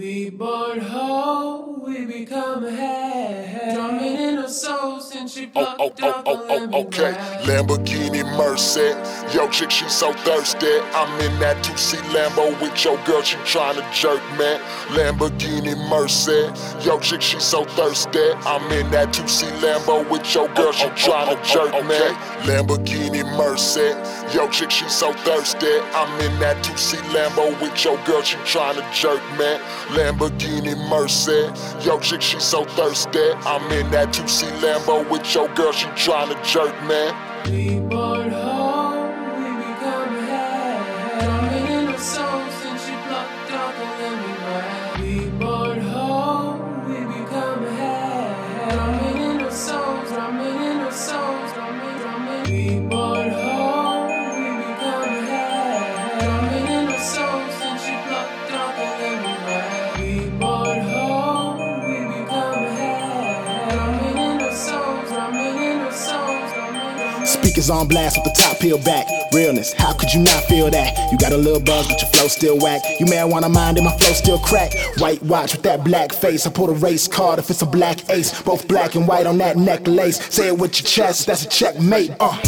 We born hoe, we become head. Drumming in her soul since she Oh, oh plucked oh, oh, a oh, oh, okay. Lamborghini Merced. Yo, chick, she so thirsty. I'm in that 2C Lambo with your girl, she tryna jerk, man. Lamborghini Merced. Yo, chick, she so thirsty. I'm in that 2C Lambo with your oh, girl, she oh, tryna jerk, man. Lamborghini Merced. Yo, chick, she so thirsty. I'm in that 2C Lambo with your girl, she tryna jerk, man. Lamborghini Merced. Yo, chick, she so thirsty. I'm in that 2C Lambo with your girl, she tryna jerk, man. We bored hoe, we become head. Speakers on blast with the top peeled back. Realness, how could you not feel that? You got a little buzz, but your flow still whack. You marijuana mind and my flow still crack. White watch with that black face. I pull the race card if it's a black ace. Both black and white on that necklace. Say it with your chest, that's a checkmate. Uh.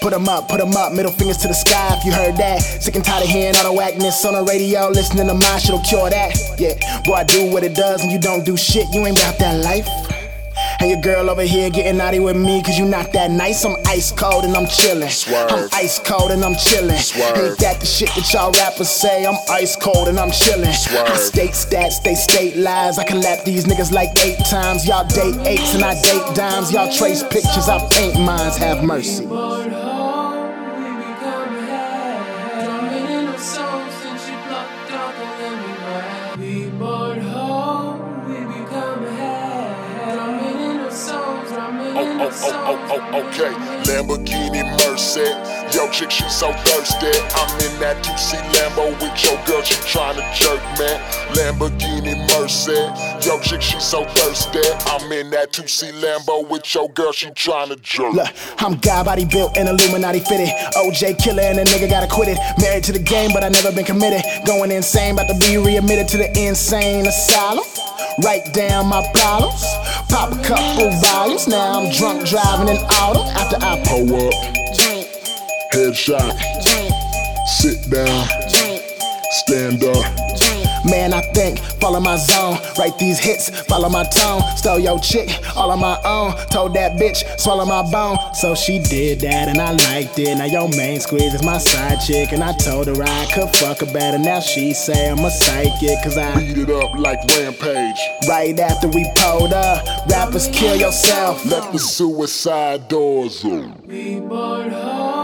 Put 'em up, put 'em up, middle fingers to the sky if you heard that. Sick and tired of hearing all the whackness on the radio, listening to mine, shit'll cure that. Yeah, boy, I do what it does and you don't do shit, you ain't about that life. And your girl over here getting naughty with me cause you not that nice. I'm ice cold and I'm chillin'. Swerve. I'm ice cold and I'm chillin'. Swerve. Ain't that the shit that y'all rappers say? I'm ice cold and I'm chillin'. Swerve. I state stats, they state lies. I can lap these niggas like eight times. Y'all date eights and I date dimes. Y'all trace pictures, I paint mines. Have mercy. Oh, oh, oh, oh, oh, okay. Lamborghini Merced. Yo, chick, she so thirsty. I'm in that 2C Lambo with your girl, she tryna jerk, man. Lamborghini Merced. Yo, chick, she so thirsty. I'm in that 2C Lambo with your girl, she tryna jerk. Look, I'm God body built and Illuminati fitted. OJ killer and a nigga gotta quit it. Married to the game, but I never been committed. Going insane, about to be readmitted to the insane asylum. Write down my problems. Pop a couple volumes. Now I'm drunk driving an auto after I Pull up, drink, headshot, drink, sit down, drink, stand up. drink. Man, I think, follow my zone. Write these hits, follow my tone. Stole your chick, all on my own. Told that bitch, swallow my bone. So she did that, and I liked it. Now your main squeeze is my side chick, and I told her I could fuck her better. Now she say I'm a psychic, cause I. Beat it up like Rampage. Right after we pulled up, rappers kill yourself. Let the suicide doors open. We bored hoe,